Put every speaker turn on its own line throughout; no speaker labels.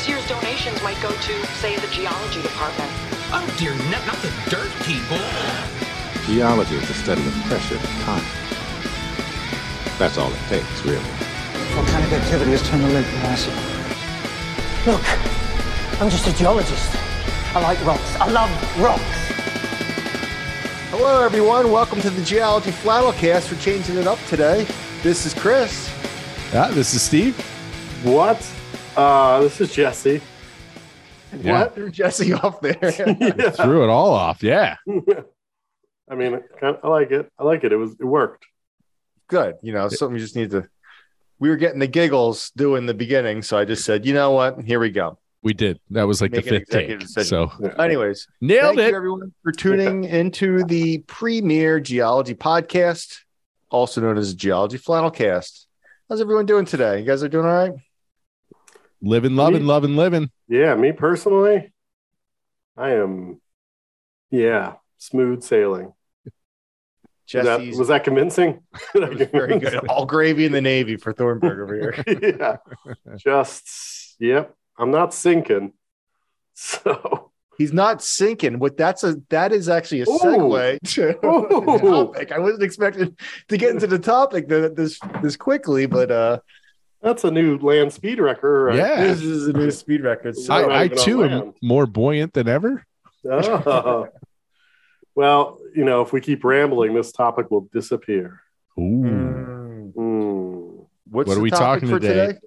This year's donations might go to, say, the geology department.
Oh dear, not, not the dirt people.
Geology is the study of pressure and time. That's all it takes, really.
Volcanic activity has turned the lake massive. Look, I'm just a geologist. I like rocks. I love rocks.
Hello, everyone. Welcome to the Geology Flannelcast. We're changing it up today. This is Chris.
Yeah, this is Steve.
What? Uh, this is Jesse.
Yeah.
What? Threw Jesse off there.
Yeah.
Threw it all off. Yeah.
I mean, kind I like it. I like it. It was. It worked.
Good. You know, something we just need to. We were getting the giggles doing the beginning, so I just said, you know what? Here we go.
We did. That was like
Make
the fifth take.
decision.
So
Anyways,
nailed
thank
it.
you everyone for tuning into the premier geology podcast, also known as Geology Flannelcast. How's everyone doing today? You guys are doing all right?
Living, loving, loving, living.
Yeah. Me personally, I am. Yeah, smooth sailing. Was that, was that convincing?
very good. All gravy in the Navy for Thornburg over here.
yeah. Just. Yep. I'm not sinking. So.
He's not sinking. What that's a that is actually a
Ooh.
segue to
Ooh.
the topic. I wasn't expecting to get into the topic this this quickly, but uh
That's a new land speed record. Right?
Yeah.
this is a new speed record. So
I, I too am more buoyant than ever.
Oh. well, you know, if we keep rambling, this topic will disappear.
Ooh.
Mm. What's
What are
the
we
topic
talking
for
today?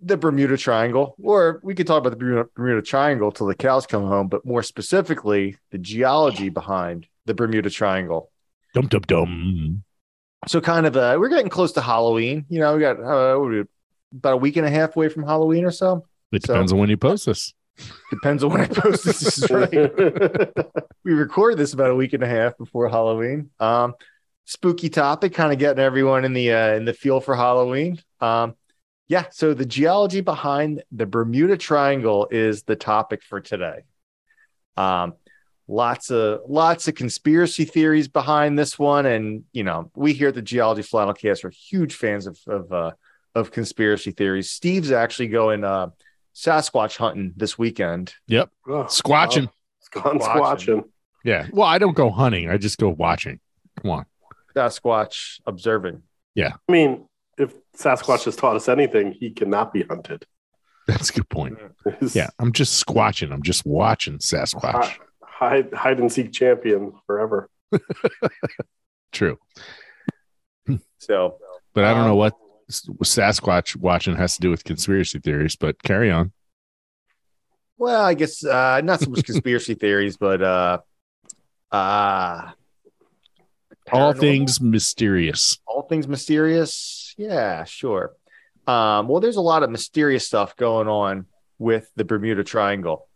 The Bermuda Triangle, or we could talk about the Bermuda, Bermuda Triangle till the cows come home, but more specifically, the geology behind the Bermuda Triangle.
Dum dum dum.
So, kind of, uh, we're getting close to Halloween. You know, we got uh, we, about a week and a half away from Halloween or so.
It
So-
depends on when you post this.
Depends on when I post this. This is right. we record this about a week and a half before Halloween. Um, spooky topic, kind of getting everyone in the uh, in the feel for Halloween. Um, yeah. So the geology behind the Bermuda Triangle is the topic for today. Um, lots of lots of conspiracy theories behind this one, and you know we here at the Geology Flannelcast are huge fans of of uh, of conspiracy theories. Steve's actually going uh, Sasquatch hunting this weekend.
Oh,
Squatching.
It's gone
Squatching.
squatching.
Yeah. Well, I don't go hunting. I just go watching. Come on.
Sasquatch observing. Yeah.
I mean, if Sasquatch has taught us anything, he cannot be hunted.
That's a good point. Yeah. I'm just squatching. I'm just watching Sasquatch.
Hi- hide, hide and seek champion forever.
True.
So
But I don't know
Um,
what Sasquatch watching has to do with conspiracy theories, but carry on.
Well, I guess uh, not so much conspiracy theories, but uh, uh,
All things mysterious.
all things mysterious. Yeah, sure. Um, well, there's a lot of mysterious stuff going on with the Bermuda Triangle.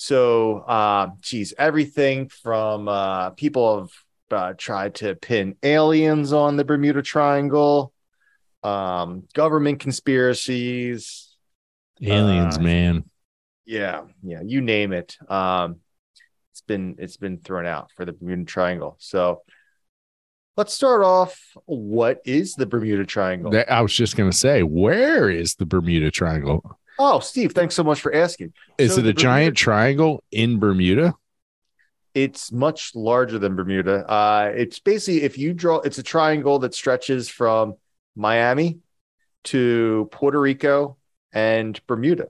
So, uh, geez, everything from uh, people have uh, tried to pin aliens on the Bermuda Triangle, um, government conspiracies,
Aliens,
Uh,
man.
yeah, yeah, you name it. Um, it's been it's been thrown out for the Bermuda Triangle. So let's start off. What is the Bermuda Triangle?
I was just going to say, where is the Bermuda Triangle?
Oh, Steve, thanks so much for asking.
Is
So
it a giant triangle in Bermuda?
It's much larger than Bermuda. Uh, it's basically if you draw, it's a triangle that stretches from Miami to Puerto Rico and Bermuda,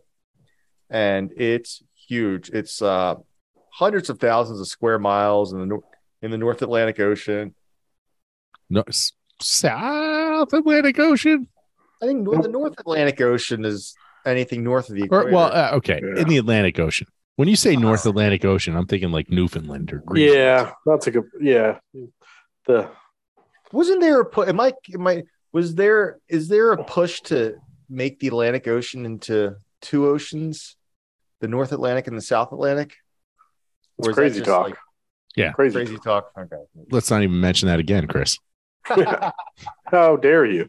and it's huge. It's uh, hundreds of thousands of square miles in the nor- in the North Atlantic Ocean.
No, South Atlantic Ocean.
I think the North Atlantic Ocean is anything north of the
Or
equator.
well, uh, okay,
Yeah.
in the Atlantic Ocean. When you say North Atlantic Ocean, I'm thinking like Newfoundland or Greenland.
Yeah, that's a good. Yeah, the
wasn't there a pu- am I am I was there is there a push to make the Atlantic Ocean into two oceans, the North Atlantic and the South Atlantic?
it's
Or is
crazy talk.
like,
Yeah.
crazy.
crazy talk. Okay.
Let's not even mention that again, Chris.
How dare you?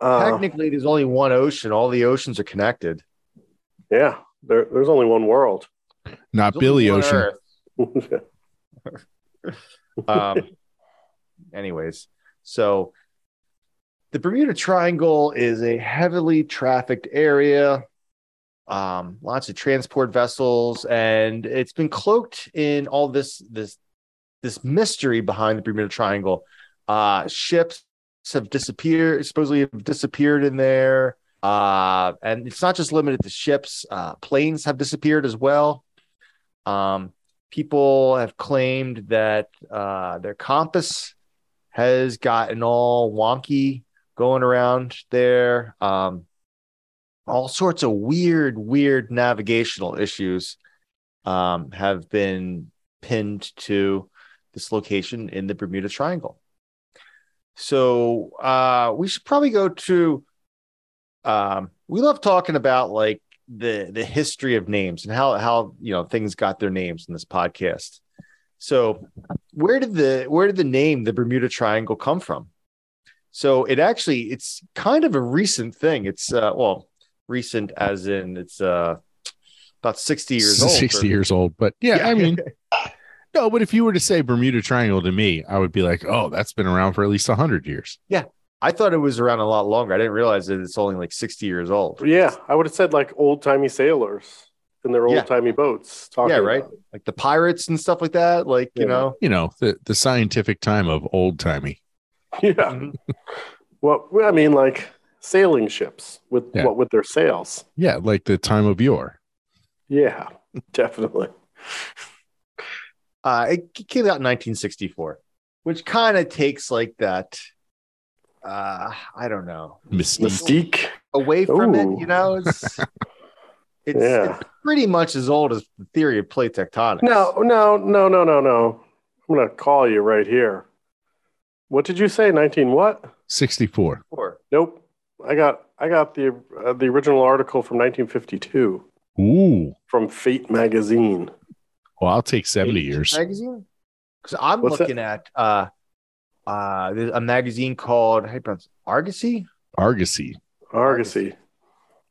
Uh,
Technically, there's only one ocean. All the oceans are connected.
yeah, there, there's only one world.
Not
There's
Billy Ocean.
Um, anyways, so the Bermuda Triangle is a heavily trafficked area. um, lots of transport vessels, and it's been cloaked in all this this this mystery behind the Bermuda Triangle. Uh, ships have disappeared, supposedly have disappeared in there. Uh, and it's not just limited to ships, uh, planes have disappeared as well. Um, people have claimed that uh, their compass has gotten all wonky going around there. Um, all sorts of weird, weird navigational issues um, have been pinned to this location in the Bermuda Triangle. So uh, we should probably go to. Um, we love talking about like the the history of names and how how you know things got their names in this podcast. So where did the where did the name the Bermuda Triangle come from? So it actually it's kind of a recent thing. It's uh, well recent as in it's uh about 60 years old.
60 years old. But yeah, I mean, no, but if you were to say Bermuda Triangle to me, I would be like, oh, that's been around for at least 100 years. Yeah.
I thought it was around a lot longer. I didn't realize that it's only like 60 years old.
Yeah, I would have said like old timey sailors in their
Yeah.
old timey boats. Talking
Yeah, right.
about.
Like the pirates and stuff like that. Like, you know,
You know, the, the scientific time of old timey.
Yeah.
Mhm.
Well, I mean, like sailing ships with
Yeah.
what with their sails.
Yeah, like the time of yore.
Yeah, definitely.
Uh, it came out in 1964, which kind of takes like that. Uh, I don't know,
Mystique.
Mystique.
away from
Ooh.
it. You know, it's it's,
Yeah.
it's pretty much as old as the theory of plate tectonics.
No, no, no, no, no, no. I'm gonna call you right here. What did you say? 19 what?
64.
Sure.
Nope. I got I got the uh, the original article from 1952
Ooh.
from Fate magazine.
Well, I'll take 70 years.
magazine. Because I'm
What's that?
looking at uh, uh, there's a magazine called how do you pronounce it? Argosy.
Argosy.
Argosy.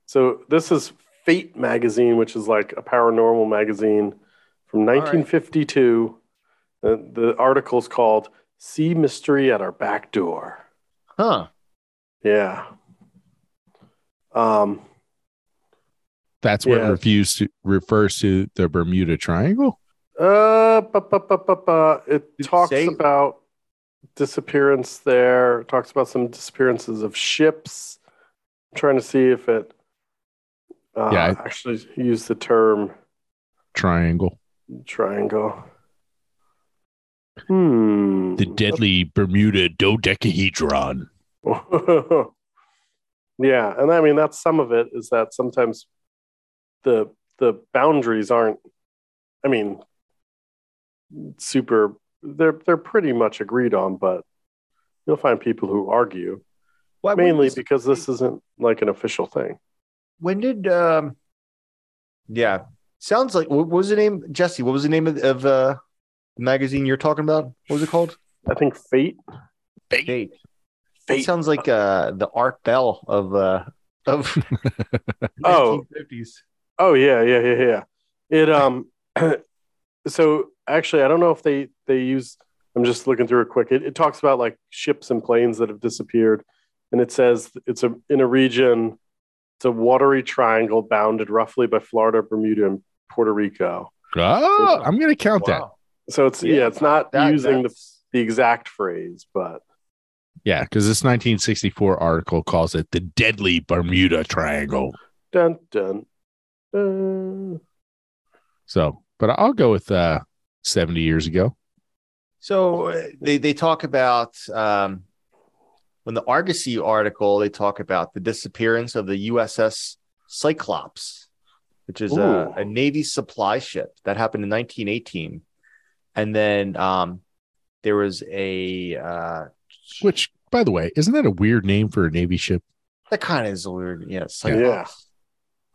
So this is Fate magazine, which is like a paranormal magazine from
right.
1952. The, the article's called "Sea Mystery at Our Back Door."
Huh.
Yeah. Um.
That's what
Yeah.
refuse to, refers to the Bermuda Triangle.
Uh. bu- bu- bu- bu- bu- It
Did
talks
say-
about disappearance there. It talks about some disappearances of ships. I'm trying to see if it. Uh,
Yeah, I-
actually used the term
Triangle.
triangle. Hmm.
The deadly Bermuda dodecahedron.
yeah, and I mean that's some of it is that sometimes the the boundaries aren't I mean super they're they're pretty much agreed on, but you'll find people who argue
Why,
mainly
was-
because this isn't like an official thing.
when did um yeah. Sounds like what was the name jesse what was the name of, of uh the magazine you're talking about? What was it called?
I think fate.
Fate. It
fate.
sounds like uh the art bell of uh of
Oh.
1950s
Oh yeah, yeah, yeah, yeah. It um so actually I don't know if they they use I'm just looking through it quick. It, it talks about like ships and planes that have disappeared and it says it's a in a region it's a watery triangle bounded roughly by Florida, Bermuda and Puerto Rico.
Oh, I'm going to count that.
So it's yeah,
Yeah,
it's not
That-
using the, the exact phrase, but
Yeah, because this 1964 article calls it the deadly Bermuda Triangle.
dun dun. Dun.
So, but I'll go with uh 70 years ago.
So uh, they they talk about um, when the Argosy article they talk about the disappearance of the USS Cyclops, which is a, a Navy supply ship that happened in 1918, and then um, there was a uh,
Which, by the way, isn't that a weird name for a Navy ship?
that kind of is a weird yeah Cyclops.
Yeah.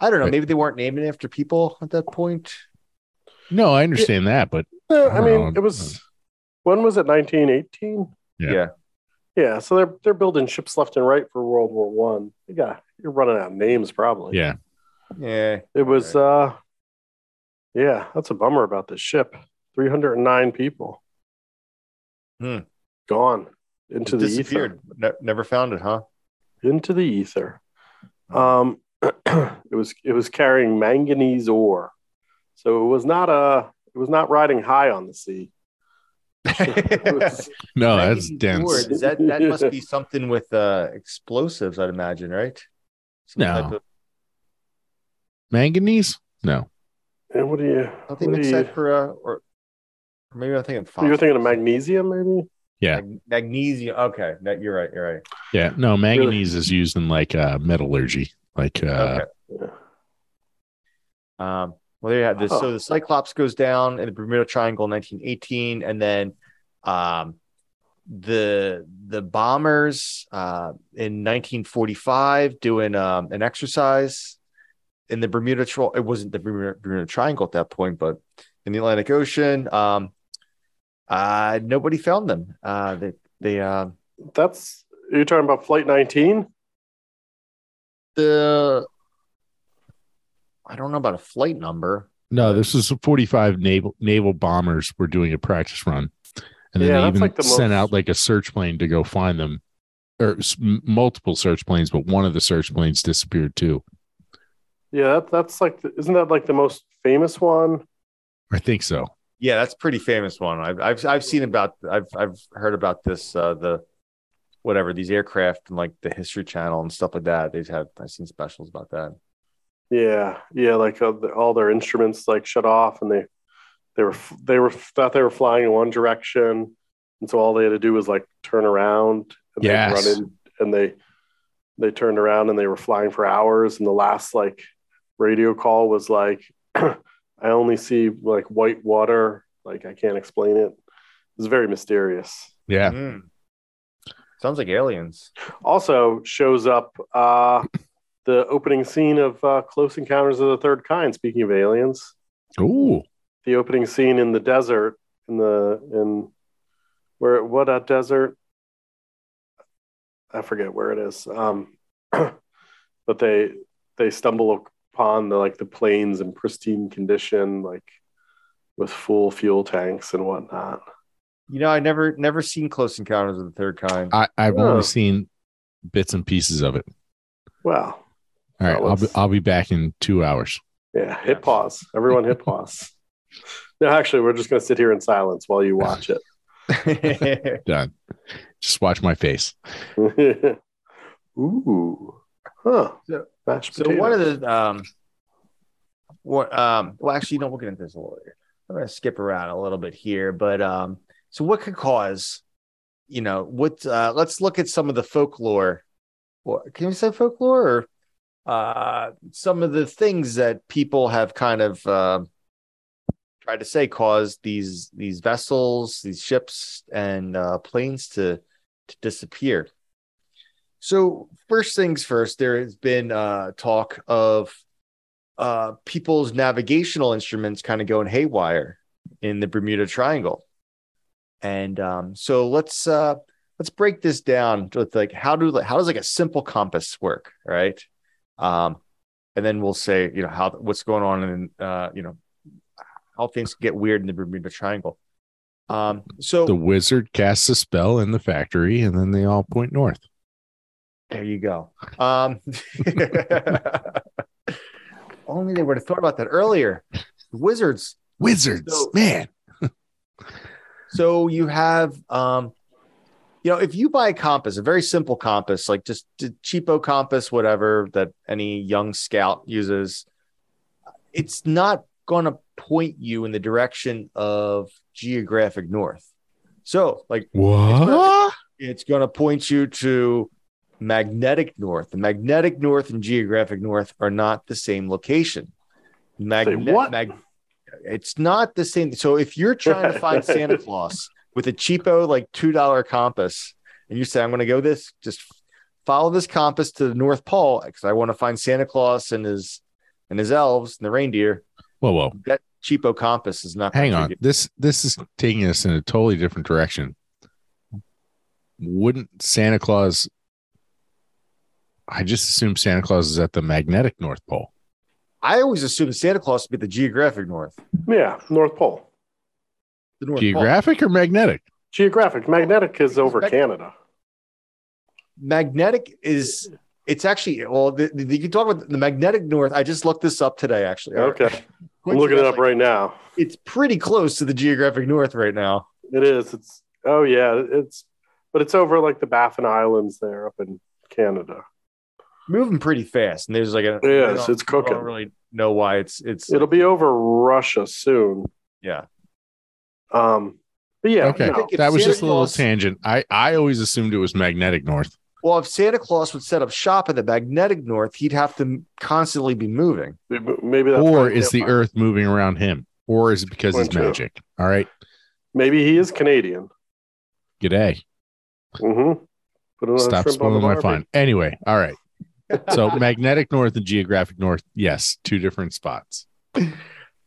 I don't know.
Right.
Maybe they weren't naming after people at that point.
No, I understand that, but
No,
I
I mean
know.
it was when was it 1918?
Yeah.
yeah.
Yeah, so they're they're building ships left and right for World War One. You got you're running out of names probably.
yeah.
Yeah.
It was uh yeah, that's a bummer about this ship. 309 people.
Hmm.
Gone into the ether.
disappeared. Ne- never found it, huh?
Into the ether. Um It was it was carrying manganese ore, so it was not a it was not riding high on the sea.
No, that's
Manganese
dense.
ore, that that must be something with uh explosives, I'd imagine, right? Some
No.
type of-
Manganese? No.
and what do you?
don't they
what do
mix
you
that for uh, or, or maybe I'm thinking
you're thinking of magnesium, maybe?
Yeah.
Mag- magnesium. Okay, that you're right. You're right.
Yeah. No, manganese is used in like uh metallurgy. Like uh
okay. Um, well, there you have this.
Oh.
So the Cyclops goes down in the Bermuda Triangle in 1918, and then um, the the bombers uh, in 1945 doing um, an exercise in the Bermuda. Tri- it wasn't the Bermuda, Bermuda Triangle at that point, but in the Atlantic Ocean. Um, uh, nobody found them. Uh, they they uh,
That's you're talking about Flight 19.
The I don't know about a flight number.
no, this is 45 naval naval bombers were doing a practice run. And then
Yeah,
they even
like the
sent
most-
out like a search plane to go find them. Or s- m- multiple search planes, but one of the search planes disappeared too.
Yeah, that, that's like the, isn't that like the most famous one?
I think so.
Yeah, that's a pretty famous one. I've I've I've seen about I've I've heard about this uh the whatever these aircraft and like the History Channel and stuff like that. They've had I've seen specials about that.
Yeah, yeah, like uh, the, all their instruments like shut off, and they they were they were thought they were flying in one direction, and so all they had to do was like turn around and they'd
Yes.
run in, and they they turned around and they were flying for hours, and the last like radio call was like, I only see like white water, like I can't explain it. It was very mysterious.
Yeah.
Mm. Sounds like aliens.
Also shows up uh, the opening scene of uh, Close Encounters of the Third Kind. Speaking of aliens,
Ooh.
the opening scene in the desert in the in where what a desert i forget where it is um but they they stumble upon the like the planes in pristine condition like with full fuel tanks and whatnot
You know, I never never seen Close Encounters of the Third Kind.
I, I've
Oh.
only seen bits and pieces of it.
well
All right.
That
I'll be, I'll be back in two hours.
yeah hit pause everyone hit pause no actually we're just going to sit here in silence while you watch it
Done. Just watch my face.
ooh huh
So- so one of the um what um well actually no we'll get into this a little later. I'm gonna skip around a little bit here, but um so what could cause you know what uh let's look at some of the folklore. Or can you say folklore or uh some of the things that people have kind of uh, tried to say caused these these vessels these ships and uh planes to to disappear? So first things first, there has been uh, talk of uh, people's navigational instruments kind of going haywire in the Bermuda Triangle, and um, so let's uh, let's break this down with like how do how does like a simple compass work, right? Um, and then we'll say you know how what's going on in uh, you know how things get weird in the Bermuda Triangle. Um, so
The wizard casts a spell in the factory and then they all point north.
There you go. Um, only they would have thought about that earlier. Wizards.
Wizards,
So-
man.
So you have, um, you know, if you buy a compass, a very simple compass, like just a cheapo compass, whatever that any young scout uses, it's not going to point you in the direction of geographic north. So, like,
What?
it's going to point you to magnetic north. The magnetic north and geographic north are not the same location. Magne-
what?
mag- it's not the same. So if you're trying to find Santa Claus with a cheapo like two dollar compass, and you say I'm going to go this, just follow this compass to the North Pole because I want to find Santa Claus and his and his elves and the reindeer.
Whoa, whoa.
That cheapo compass is not.
Hang on. This this is taking us in a totally different direction. Wouldn't Santa Claus I just assume Santa Claus is at the magnetic North Pole.
I always assumed Santa Claus would be the geographic north.
yeah north pole
The North Pole.
Geographic or magnetic?
geographic magnetic is over
Mag-
canada
magnetic is It's actually well, the, the, you can talk about the magnetic north. I just looked this up today, actually.
Okay. I'm looking it up right now.
It's pretty close to the geographic north right now.
It is. It's oh yeah, it's but it's over like the Baffin Islands there up in Canada.
Moving pretty fast, and there's like a
Yes,
I don't-
it's
I
cooking.
don't really know why it's it's
It'll be over Russia soon.
yeah.
Um, but yeah,
okay,
no.
that was
Santa
just a little
Claus-
tangent. I I always assumed it was magnetic north.
Well, if Santa Claus would set up shop in the magnetic north, he'd have to constantly be moving.
maybe that's
or is the Earth moving around him? Or is it because
One,
it's magic? All right.
Maybe he is Canadian.
G'day.
Mm-hmm. Put
Stop
shrimp
spoiling my
Barbie.
fun. Anyway, all right. So magnetic north and geographic north, yes, two different spots.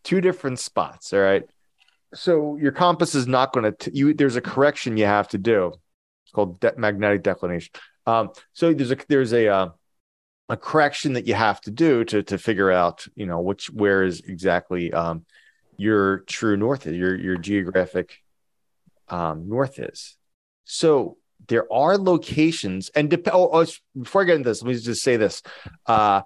Two different spots. All right. So your compass is not going to you. There's a correction you have to do. It's called de- magnetic declination. Um, so there's a there's a uh, a correction that you have to do to to figure out you know which where is exactly um, your true north is your your geographic um, north is. So there are locations and oh, oh, before I get into this, let me just say this. Uh,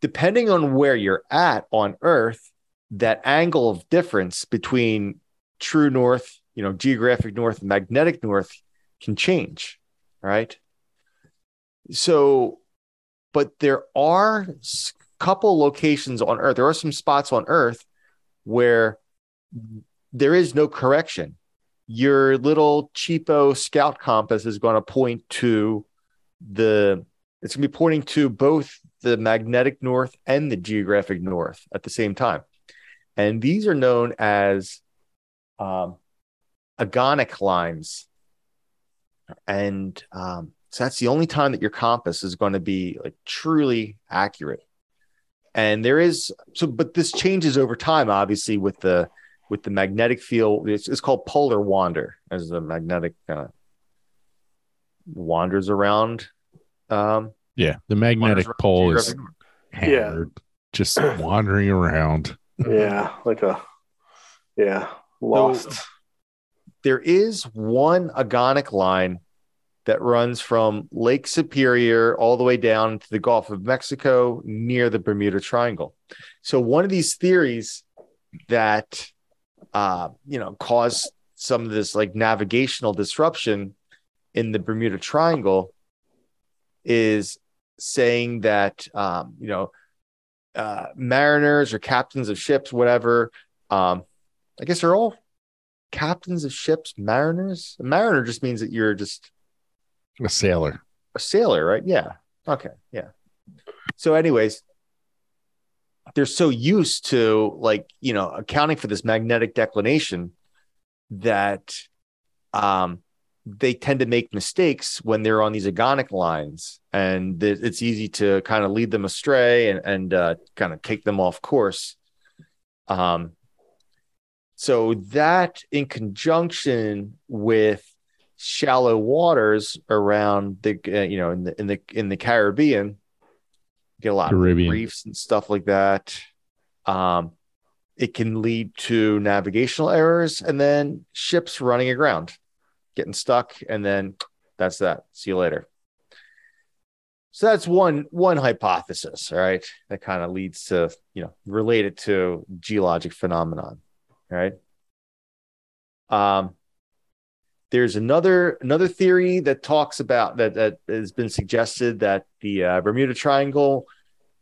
depending on where you're at on Earth, that angle of difference between true north, you know, geographic north, and magnetic north can change, right? So, but there are couple locations on Earth. There are some spots on Earth where there is no correction. Your little cheapo scout compass is going to point to the. It's going to be pointing to both the magnetic north and the geographic north at the same time. And these are known as um, agonic lines. And um, so that's the only time that your compass is going to be like truly accurate. And there is so, but this changes over time, obviously, with the with the magnetic field. It's, it's called polar wander as the magnetic kind of wanders around. Um,
Yeah, the magnetic pole is
geographic north.
hammered, just wandering around.
Yeah, like a yeah, lost.
there is one agonic line that runs from Lake Superior all the way down to the Gulf of Mexico near the Bermuda Triangle. So one of these theories that uh, you know cause some of this like navigational disruption in the Bermuda Triangle is saying that um, you know uh, mariners or captains of ships, whatever. Um, I guess they're all captains of ships, mariners. A mariner just means that you're just
A sailor.
a sailor, right? Yeah. Okay. Yeah. So, anyways, they're so used to like, you know, accounting for this magnetic declination that um they tend to make mistakes when they're on these agonic lines and it's easy to kind of lead them astray and, and uh, kind of take them off course. Um, so that in conjunction with shallow waters around the uh, you know in the in the in the Caribbean get a lot
Caribbean.
of reefs and stuff like that. Um it can lead to navigational errors and then ships running aground getting stuck and then that's that. See you later. So that's one one hypothesis all right that kind of leads to you know related to geologic phenomenon all right? Um there's another another theory that talks about that that has been suggested that the uh, Bermuda Triangle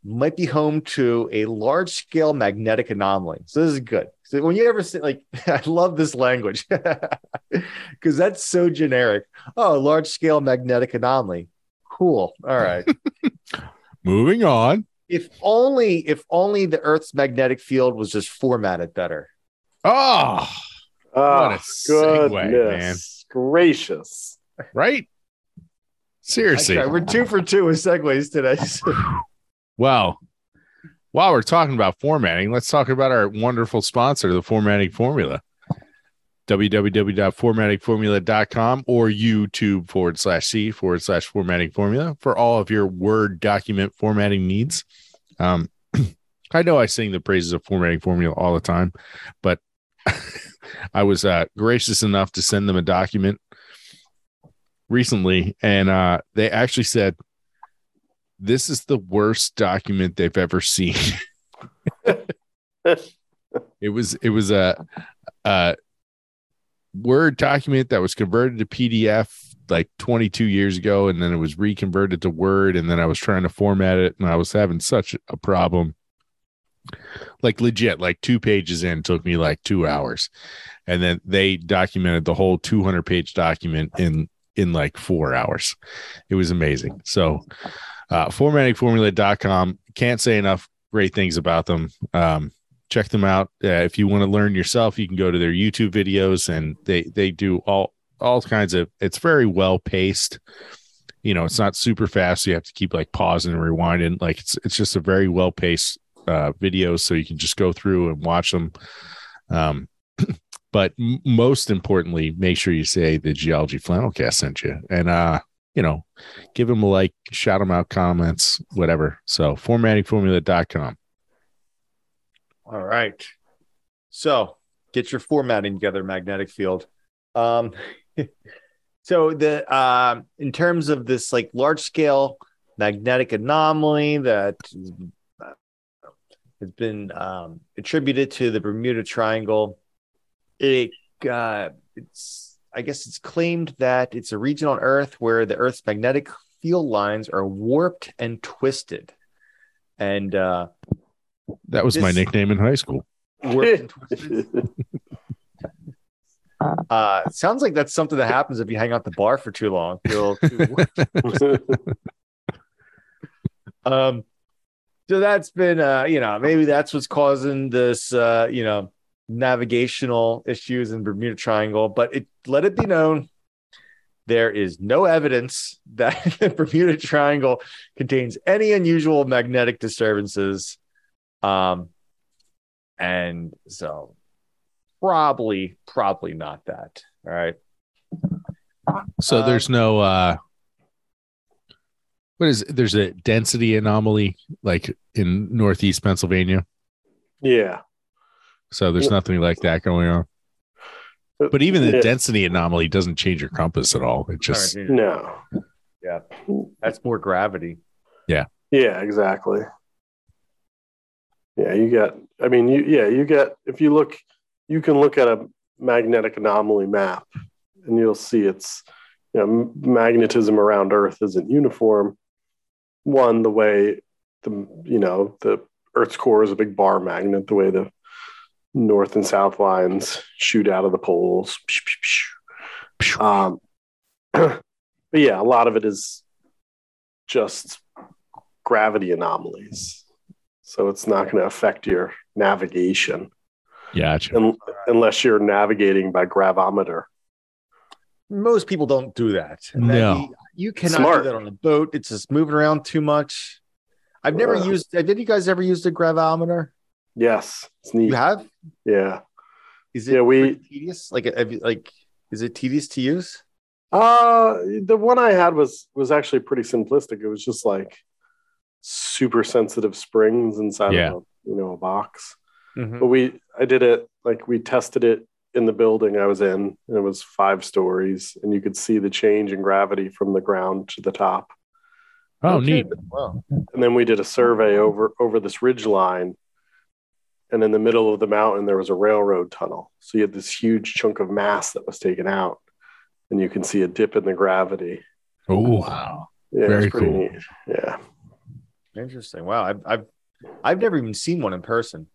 might be home to a large scale magnetic anomaly. So this is good. So when you ever say like, I love this language because that's so generic. Oh, large scale magnetic anomaly. Cool. All right.
Moving on.
if only if only the Earth's magnetic field was just formatted better.
Oh,
Ah,
What a segue,
goodness gracious.
right. Seriously.
Okay, we're two for two with segues today.
Well, while we're talking about formatting, let's talk about our wonderful sponsor, the Formatting Formula. www.formattingformula.com or YouTube forward slash C forward slash formatting formula for all of your Word document formatting needs. Um, I know I sing the praises of formatting formula all the time, but I was uh, gracious enough to send them a document recently, and uh, they actually said, this is the worst document they've ever seen. it was it was a, a Word document that was converted to PDF like 22 years ago, and then it was reconverted to Word, and then I was trying to format it, and I was having such a problem. Like legit, like two pages in took me like two hours, and then they documented the whole 200 page document in in like four hours. It was amazing. So, uh, formattingformula.com can't say enough great things about them. Um, check them out. Uh, if you want to learn yourself, you can go to their YouTube videos and they, they do all, all kinds of, it's very well paced. You know, it's not super fast. So you have to keep like pausing and rewinding. Like it's, it's just a very well paced, uh. So you can just go through and watch them. Um, but most importantly, make sure you say the Geology flannel cast sent you, and uh, you know, give them a like, shout them out, comments, whatever. So formattingformula.com.
All right. So get your formatting together, magnetic field. Um, so the uh, in terms of this like large scale magnetic anomaly that uh, has been um, attributed to the Bermuda Triangle, it uh, it's I guess it's claimed that it's a region on Earth where the Earth's magnetic field lines are warped and twisted, and uh,
That was my nickname in high school.
warped and twisted. Uh, sounds like that's something that happens if you hang out the bar for too long. You'll- um, so that's been, uh, you know, maybe that's what's causing this, uh, you know, navigational issues in Bermuda Triangle. But it let it be known there is no evidence that the Bermuda Triangle contains any unusual magnetic disturbances. Um, and so probably, probably not that. All right.
So
Uh,
there's no uh what is it? there's a density anomaly like in northeast Pennsylvania.
yeah.
So there's
Yeah.
nothing like that going on. Uh, but even the
Yeah.
density anomaly doesn't change your compass at all. It just
no. Yeah.
that's more gravity.
Yeah, Yeah, exactly. Yeah, you get. I mean, you yeah, you get. If you look, you can look at a magnetic anomaly map, and you'll see it's you know magnetism around Earth isn't uniform. One, the way the you know the Earth's core is a big bar magnet, the way the north and south lines shoot out of the poles. Um, but yeah, a lot of it is just gravity anomalies. So it's not going to affect your navigation
gotcha.
un- unless you're navigating by gravimeter.
Most people don't do that.
No.
that- you, you cannot
Smart.
do that on a boat. It's just moving around too much. I've never
Ugh.
used. Did you guys ever used a gravimeter?
Yes, it's neat.
You have?
Yeah.
Is it
Yeah, we-
tedious? Like, have you- like, is it tedious to use?
Uh the one I had was was actually pretty simplistic. It was just like super sensitive springs inside
Yeah.
of a, you know a box.
Mhm.
But we I did it like we tested it in the building I was in, and it was five stories, and you could see the change in gravity from the ground to the top.
Oh,
Okay.
neat.
Wow.
And then we did a survey over over this ridge line. And in the middle of the mountain, there was a railroad tunnel. So you had this huge chunk of mass that was taken out, and you can see a dip in the gravity.
Oh,
Wow.
Yeah,
Very
it's pretty
cool.
neat. Yeah,
Interesting. Wow. I've, I've, I've never even seen one in person.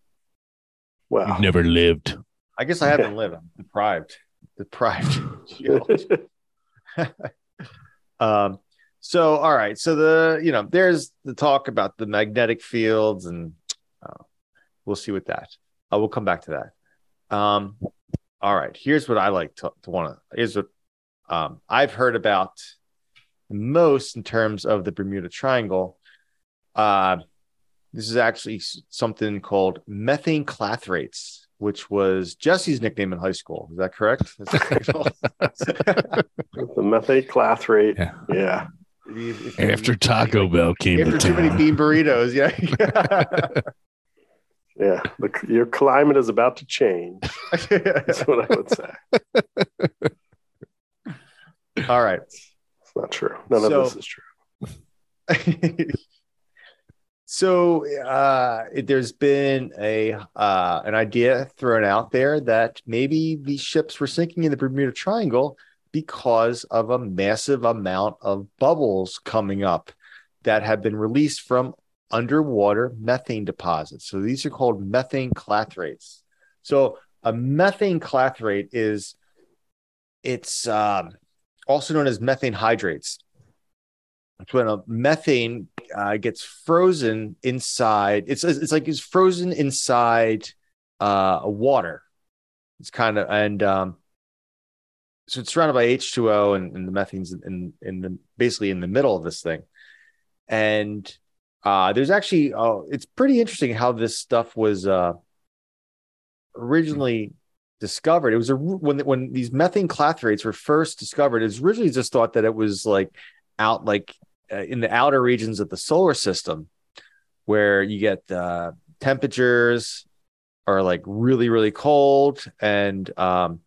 wow.
you've never lived.
I guess I haven't lived. I'm deprived. Deprived. um so all right so the you know there's the talk about the magnetic fields and we'll see with that uh, we'll come back to that um all right here's what i like to, to want to here's what um i've heard about most in terms of the bermuda triangle uh this is actually something called methane clathrates which was jesse's nickname in high school is that correct That's what
the methane clathrate.
Yeah.
Yeah.
If if
After Taco Bell came
after
to
too many bean burritos, yeah.
Yeah. The, your climate is about to change. That's what I would say.
All right.
It's not true. None
So-
of this is true.
So uh, there's been a uh, an idea thrown out there that maybe these ships were sinking in the Bermuda Triangle because of a massive amount of bubbles coming up that have been released from underwater methane deposits. So these are called methane clathrates. So a methane clathrate is it's um, also known as methane hydrates. It's when a methane uh, gets frozen inside. It's it's like it's frozen inside uh, water. It's kind of and um, so it's surrounded by H two O and, and the methane's in in the basically in the middle of this thing. And uh, there's actually uh, it's pretty interesting how this stuff was uh, originally discovered. It was a when when these methane clathrates were first discovered. It was originally just thought that it was like out like uh, in the outer regions of the solar system, where you get uh, temperatures are like really really cold and um,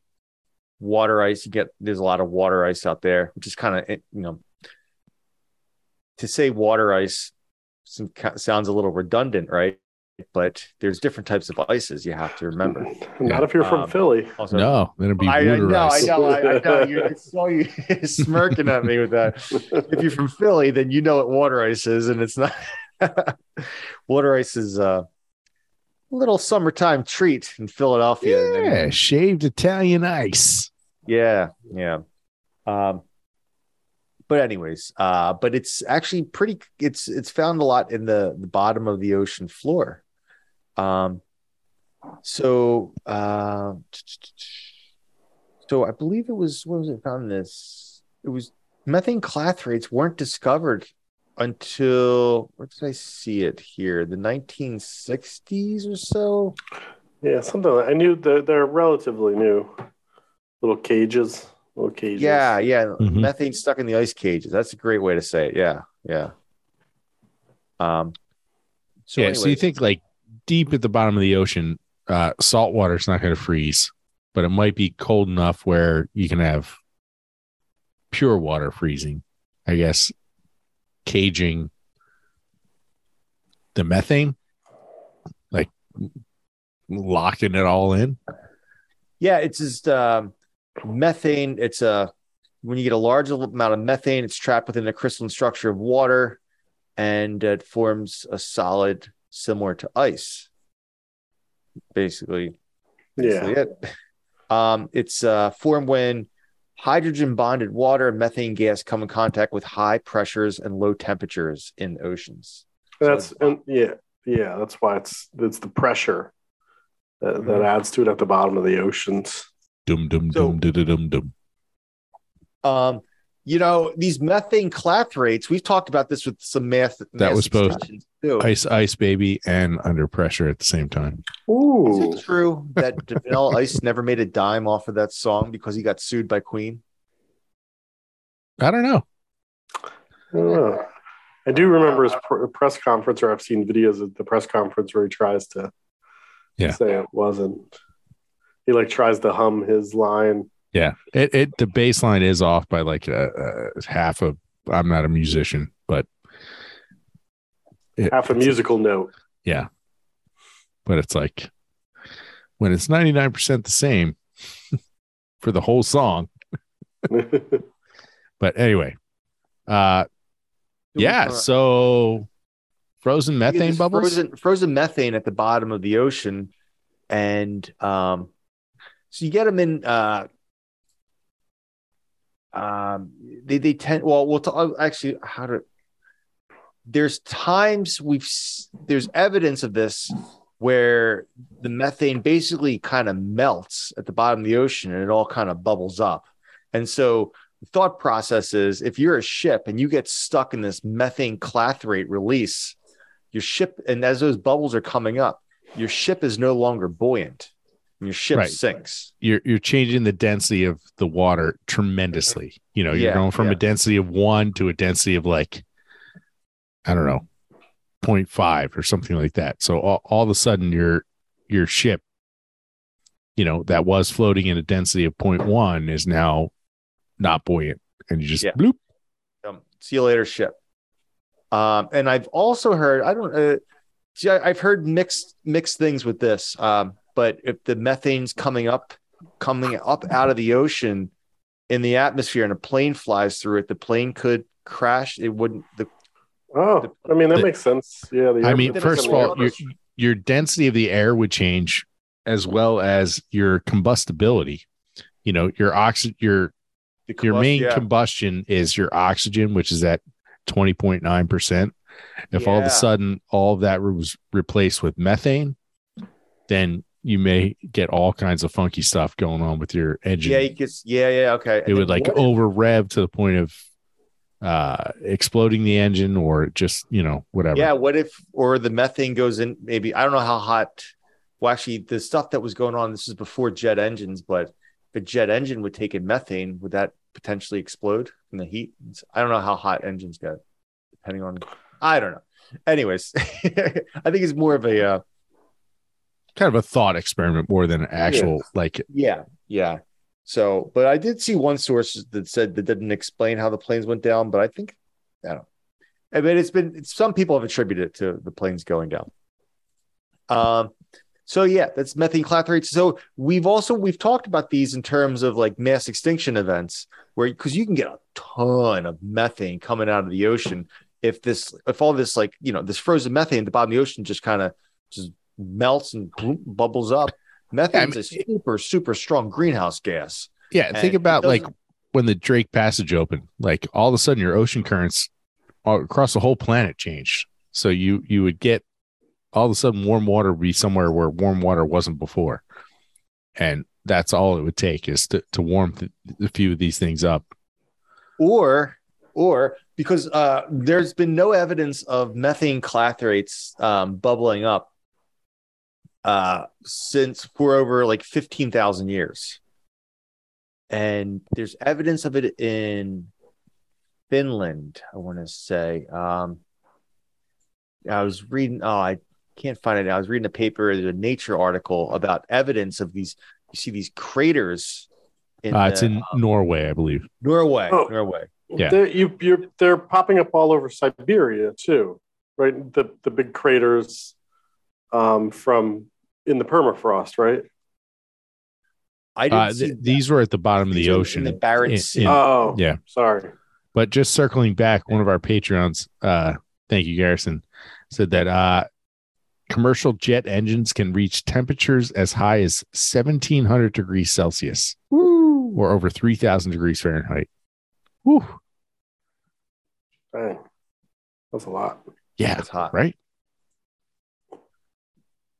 water ice. You get there's a lot of water ice out there, which is kind of you know to say water ice some- sounds a little redundant, right? But there's different types of ices you have to remember.
Not if you're from
Um,
Philly.
Also,
No, that'd be
I, I
water
know, I
ice.
know, I, I know. You, I saw you smirking at me with that. If you're from Philly, then you know what water ice is, and it's not. water ice is a little summertime treat in Philadelphia.
Yeah, shaved Italian ice.
Yeah, yeah. Um, but anyways, uh, but it's actually pretty. It's it's found a lot in the the bottom of the ocean floor. Um, so uh, so I believe it was what was it found this? It was methane clathrates weren't discovered until where did I see it here? The 1960s or so.
Yeah, something. Like, I knew they're, they're relatively new. Little cages. Little cages.
Yeah, yeah.
Mhm.
Methane stuck in the ice cages. That's a great way to say it. Yeah, yeah. Um. So
yeah, so you think like deep at the bottom of the ocean, uh, salt water's not going to freeze, but it might be cold enough where you can have pure water freezing. I guess caging the methane, like locking it all in.
Yeah, it's just um, methane. It's a when you get a large amount of methane, it's trapped within the crystalline structure of water, and it forms a solid similar to ice. Basically,
Yeah.
it. Um, it's uh, formed when hydrogen bonded water and methane gas come in contact with high pressures and low temperatures in oceans.
That's and yeah, yeah. That's why it's it's the pressure that, that
Mhm.
adds to it at the bottom of the oceans.
Dum dum
So-
dum dum dum dum.
Um, you know, these methane clathrates, we've talked about this with some math.
That was
math
both
too.
Ice ice baby and under pressure at the same time.
Is
Ooh,
it true that Vanilla Ice never made a dime off of that song because he got sued by Queen?
I don't know.
I don't know. I do remember his pr- press conference, or I've seen videos of the press conference where he tries to
Yeah.
say it wasn't. He like tries to hum his line.
Yeah, it it the bass line is off by like a, a half a. I'm not a musician, but it-
half a musical note.
Yeah, but it's like when it's 99 percent the same for the whole song. But anyway, uh, yeah.
Uh,
So frozen methane bubbles.
Frozen, frozen methane at the bottom of the ocean. And um, so you get them in. Uh, um, they, they tend, well, we'll talk, actually, how to, there's times we've, there's evidence of this where the methane basically kind of melts at the bottom of the ocean and it all kind of bubbles up. And so the thought process is if you're a ship and you get stuck in this methane clathrate release, your ship, and as those bubbles are coming up, your ship is no longer buoyant your ship
Right.
sinks.
You're you're changing the density of the water tremendously. You know, you're
Yeah,
going from
yeah.
a density of one to a density of like, I don't know, 0.5 or something like that. So all, all of a sudden your your ship, you know, that was floating in a density of 0.1 is now not buoyant. And you just
Yeah.
bloop.
Um, see you later, ship. Um, and I've also heard I don't uh, see, I- I've heard mixed mixed things with this. Um, but if the methane's coming up coming up out of the ocean in the atmosphere and a plane flies through it, the plane could crash. It wouldn't the
Oh, I mean that
The-
makes sense. Yeah. The
I mean, first of all, your your density of the air would change, as well as your combustibility. You know, your oxygen, your
the
your main
yeah.
combustion is your oxygen, which is at twenty point nine percent. If all of a sudden all of that was replaced with methane, then you may get all kinds of funky stuff going on with your engine.
yeah, you could, yeah, yeah, okay.
it would like over rev to the point of uh exploding the engine or just you know whatever
Yeah, what if or the methane goes in? Maybe I don't know how hot. Well, actually, the stuff that was going on. This is before jet engines, but a jet engine would take in methane, would that potentially explode from the heat? I don't know how hot engines get, depending on. I don't know. Anyways, I think it's more of a uh,
kind of a thought experiment more than an actual like
yeah, yeah. So, but I did see one source that said that didn't explain how the planes went down, but I think I don't. know. I mean, it's been some people have attributed it to the planes going down. Um, so yeah, that's methane clathrates. So we've also we've talked about these in terms of like mass extinction events, where because you can get a ton of methane coming out of the ocean if this if all this like you know this frozen methane at the bottom of the ocean just kind of just melts and bubbles up. Methane's a super super strong greenhouse gas.
yeah think about like when the drake passage opened like all of a sudden your ocean currents across the whole planet changed so you you would get all of a sudden warm water would be somewhere where warm water wasn't before and that's all it would take is to, to warm th- a few of these things up
or or because uh, there's been no evidence of methane clathrates um, bubbling up uh, since for over like 15,000 years. And there's evidence of it in Finland, I want to say. Um, I was reading, oh, I can't find it. I was reading a paper, there's a Nature article about evidence of these. You see these craters in,
uh, it's
the-
in norway i believe
Norway.
Oh.
Norway.
Yeah.
They're, you, you're, they're popping up all over Siberia too, right? The the big craters um, from in the permafrost, right?
I didn't
uh,
see
th- these were at the bottom of the
were in
ocean
the Barents
in-
Sea.
in-
oh,
yeah.
Sorry.
But just circling back, one of our Patreons, uh, thank you, Garrison, said that uh, commercial jet engines can reach temperatures as high as 1700 degrees Celsius or over 3000 degrees Fahrenheit. Whew.
Dang. That's a lot.
Yeah,
That's hot.
right?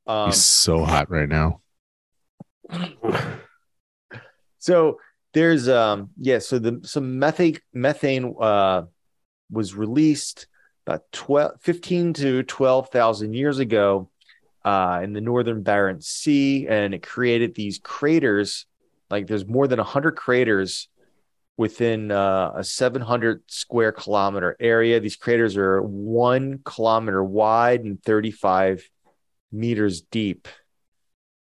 Um,
it's so hot right now.
so there's um yeah, so the some methane methane uh was released about 12 15 to 12,000 years ago uh in the northern Barents Sea and it created these craters like there's more than 100 craters within uh, a 700 square kilometer area. These craters are 1 kilometer wide and 35 meters deep.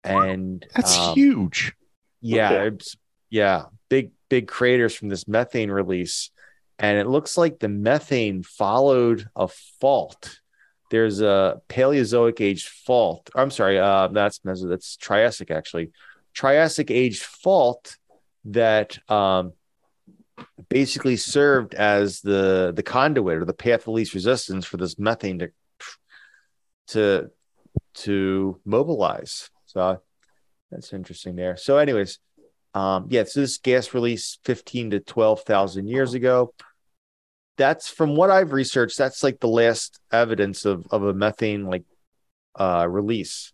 And
That's
um,
huge.
yeah,
Okay.
it's, yeah, big big craters from this methane release, and it looks like the methane followed a fault. There's a Paleozoic age fault. I'm sorry, uh, that's Meso, that's Triassic actually, Triassic age fault that um, basically served as the the conduit or the path of least resistance for this methane to to to mobilize. So that's interesting there. So, anyways, um, yeah, so this gas release 15 to 12,000 years ago. That's from what I've researched, that's like the last evidence of, of a methane like uh, release.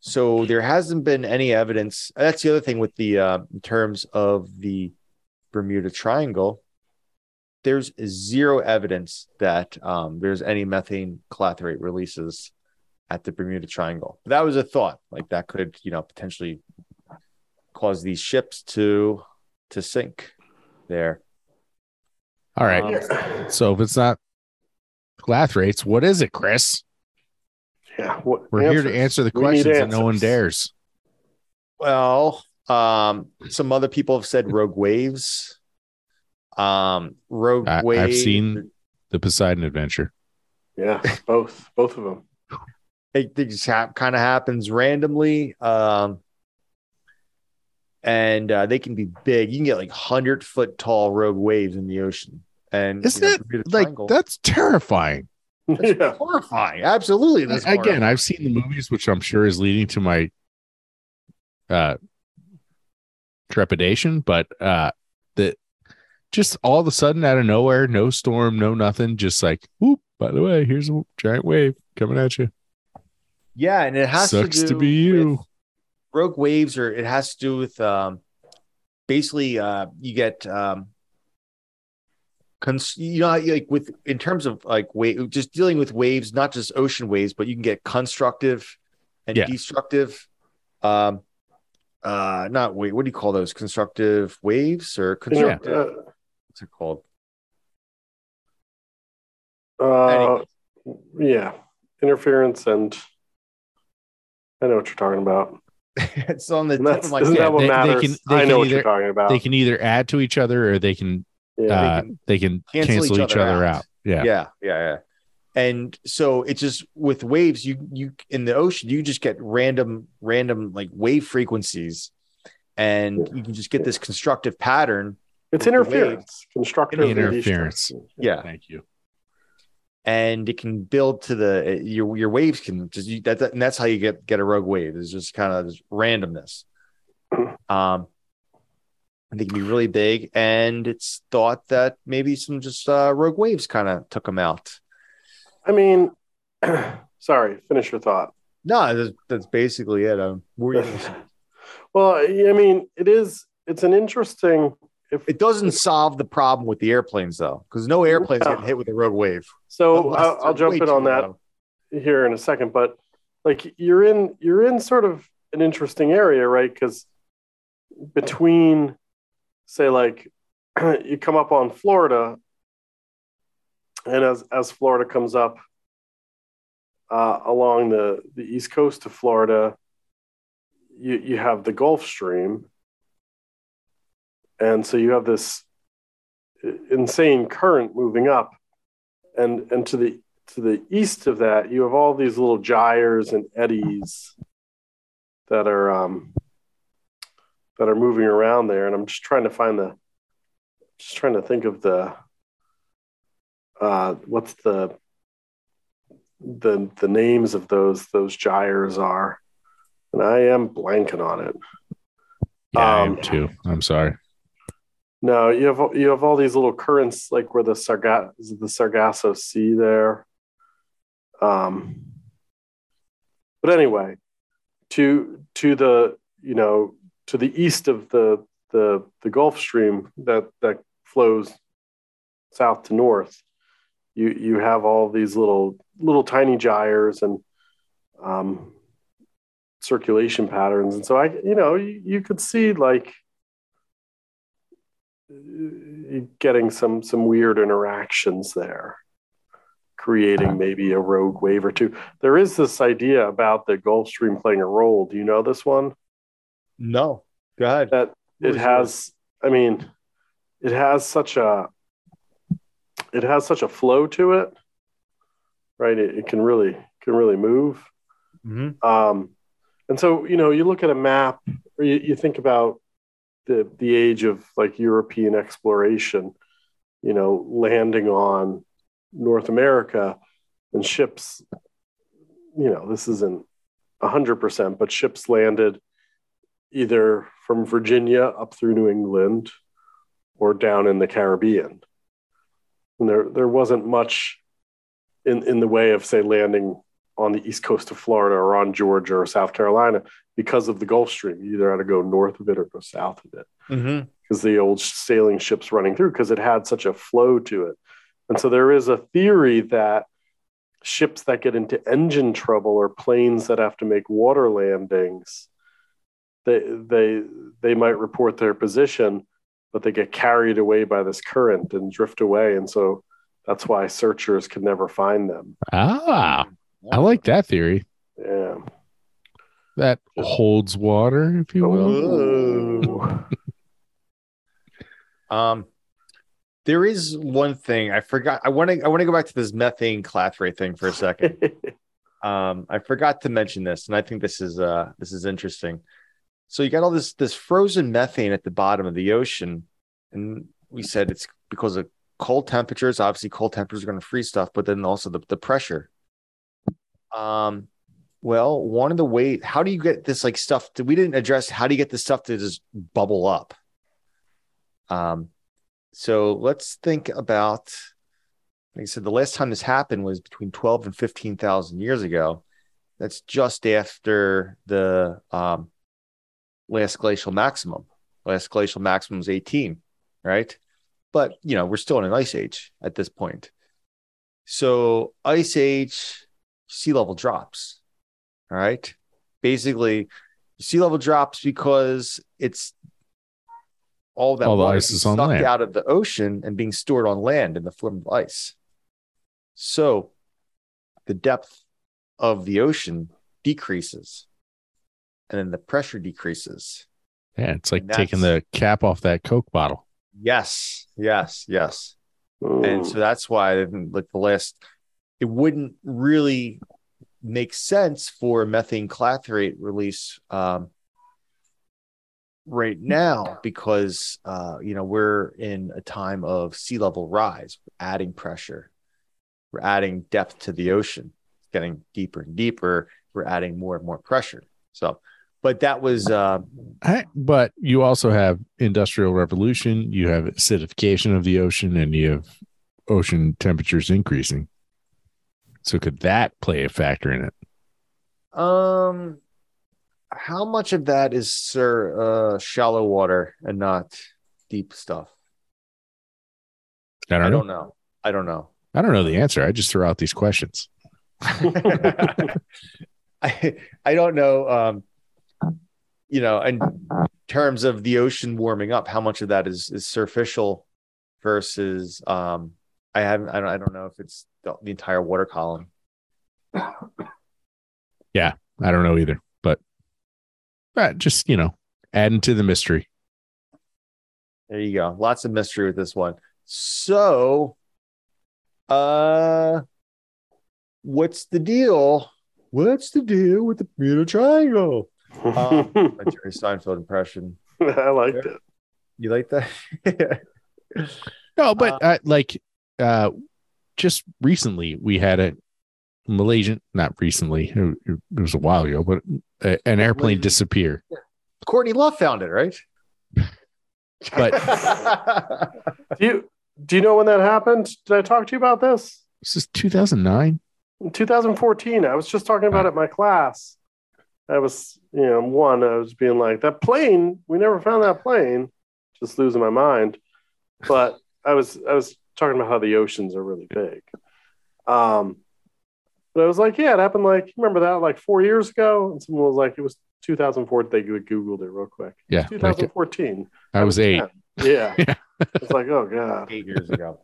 So there hasn't been any evidence. That's the other thing with the uh, in terms of the Bermuda Triangle. There's zero evidence that um, there's any methane clathrate releases at the Bermuda Triangle. That was a thought, like that could, you know, potentially cause these ships to to sink there.
All right.
Um,
So if it's not Clathrates, what is it, Chris?
Yeah. What,
We're here to answer the
We
questions that no one dares.
Well, um, some other people have said rogue waves. Um, rogue
I- I've seen the Poseidon Adventure.
Yeah, both both of them.
It, it just hap- kind of happens randomly. Um, and uh, they can be big. You can get like hundred foot tall rogue waves in the ocean, and
Isn't
you know,
it like
Triangle-
that's terrifying?
yeah.
horrifying. Absolutely, that's
Again,
horrifying.
I've seen the movies, which I'm sure is leading to my uh trepidation, but uh that just all of a sudden out of nowhere, no storm, no nothing, just like, whoop, by the way, here's a giant wave coming at you.
Yeah, and it has
Sucks
to,
to,
do
be you.
with rogue waves, or it has to do with um, basically uh, you get um, cons- you know like with in terms of like wave, just dealing with waves, not just ocean waves, but you can get constructive and
Yeah.
destructive. Um, uh, not wait, what do you call those? Constructive waves or constructive?
Uh,
What's it called?
uh, yeah, interference and I know what you're talking about.
it's on the
and
tip of my
isn't
tongue.
that what
They- they
matters?
can- they
I
can
know what
either-
you're talking about.
They can either add to each other or they can
yeah.
uh
can
they can
cancel
cancel,
each
each,
other
other
out.
out. Yeah.
yeah yeah yeah and so it's just with waves you you in the ocean you just get random random like wave frequencies and you can just get this constructive pattern
it's interference, constructive and
Interference.
yeah
Thank you.
And it can build to the your your waves can just you, that, that- and that's how you get get a rogue wave is just kind of this randomness um and they can be really big and it's thought that maybe some just uh rogue waves kind of took them out
I mean, sorry, finish your thought.
no that's, that's basically it um?
Well, I mean, it is. It's an interesting. If
It doesn't solve the problem with the airplanes though, because no airplane's
Yeah.
getting hit with a rogue wave.
so, I'll, I'll jump in on that here in a second. But like, you're in you're in sort of an interesting area, right? Because between, say, like, you come up on Florida, and as as Florida comes up uh, along the the east coast of Florida, you you have the Gulf Stream, and so you have this insane current moving up, and and to the to the east of that, you have all these little gyres and eddies that are um, that are moving around there, and I'm just trying to find the just trying to think of the uh, what's the the the names of those those gyres are, and I am blanking on it.
Yeah, I
Um,
am too. I'm sorry.
No, you have you have all these little currents like where the Sarga- the Sargasso Sea there. Um, but anyway, to to the you know to the east of the the the Gulf Stream that that flows south to north, you you have all these little little tiny gyres and um, circulation patterns, and so I you know you, you could see like getting some some weird interactions there creating maybe a rogue wave or two. There is this idea about the gulf stream playing a role. Do you know this one?
No, go ahead.
that it has i mean it has such a it has such a flow to it right? It, it can really can really move.
Mhm.
um, and so, you know, you look at a map or you, you think about the, the age of like European exploration, you know, landing on North America and ships, you know, this isn't 100%, but ships landed either from Virginia up through New England or down in the Caribbean. And there, there wasn't much in, in the way of, say, landing on the east coast of Florida or on Georgia or South Carolina because of the Gulf Stream. You either had to go north of it or go south of it
Mhm.
because the old sailing ships running through because it had such a flow to it. And so there is a theory that ships that get into engine trouble or planes that have to make water landings, they they they might report their position, but they get carried away by this current and drift away. And so that's why searchers can never find them.
Ah, I like that theory.
Yeah.
That holds water, if you will.
Um, There is one thing I forgot. I want to I want to go back to this methane clathrate thing for a second. um, I forgot to mention this, and I think this is uh this is interesting. So you got all this this frozen methane at the bottom of the ocean, and we said it's because of cold temperatures. Obviously, cold temperatures are going to freeze stuff, but then also the, the pressure. Um, well, one of the way how do you get this like stuff we didn't address how do you get this stuff to just bubble up? Um, so let's think about like I said, the last time this happened was between 12 and 15,000 years ago. That's just after the um, last glacial maximum. Last glacial maximum was 18, right? But, you know, we're still in an ice age at this point. So, ice age, sea level drops. All right. Basically, sea level drops because it's all that
All
water
ice is on
sucked
land.
out of the ocean and being stored on land in the form of ice. So the depth of the ocean decreases and then the pressure decreases.
Yeah, it's like taking the cap off that Coke bottle.
Yes, yes, yes.
Mm.
And so that's why like the last it wouldn't really make sense for methane clathrate release um, right now because uh, you know we're in a time of sea level rise, we're adding pressure, we're adding depth to the ocean, it's getting deeper and deeper. We're adding more and more pressure. So, but that was uh,
I- But you also have industrial revolution, you have acidification of the ocean, and you have ocean temperatures increasing. So could that play a factor in it?
um, how much of that is sir uh, shallow water and not deep stuff?
I don't
I
know.
don't know. I don't know.
I don't know the answer. I just throw out these questions.
I I don't know. Um, you know, in terms of the ocean warming up, how much of that is is superficial versus um, I haven't. I don't. I don't know if it's the, the entire water column.
Yeah, I don't know either. But uh, just you know, adding to the mystery.
There you go. Lots of mystery with this one. So, uh, what's the deal? What's the deal with the Bermuda Triangle? Um, a Jerry Seinfeld impression.
I liked it.
You like that?
No, but uh, like uh just recently we had a Malaysian not recently it, it was a while ago but a, an airplane
Malaysian-
disappear
Courtney Love found it, right?
But-
Do you do you know when that happened? Did I talk to you about this?
this is 2009.
2014. I was just talking about it in my class. I was, you know, one, I was being like, that plane, we never found that plane. Just losing my mind. But I was I was talking about how the oceans are really big. Um but I was like, yeah, it happened like remember that like four years ago? And someone was like, it was 2004. They googled it real quick.
yeah like,
2014.
I was eight
10. Yeah.
Yeah.
it's like, oh god.
eight years ago.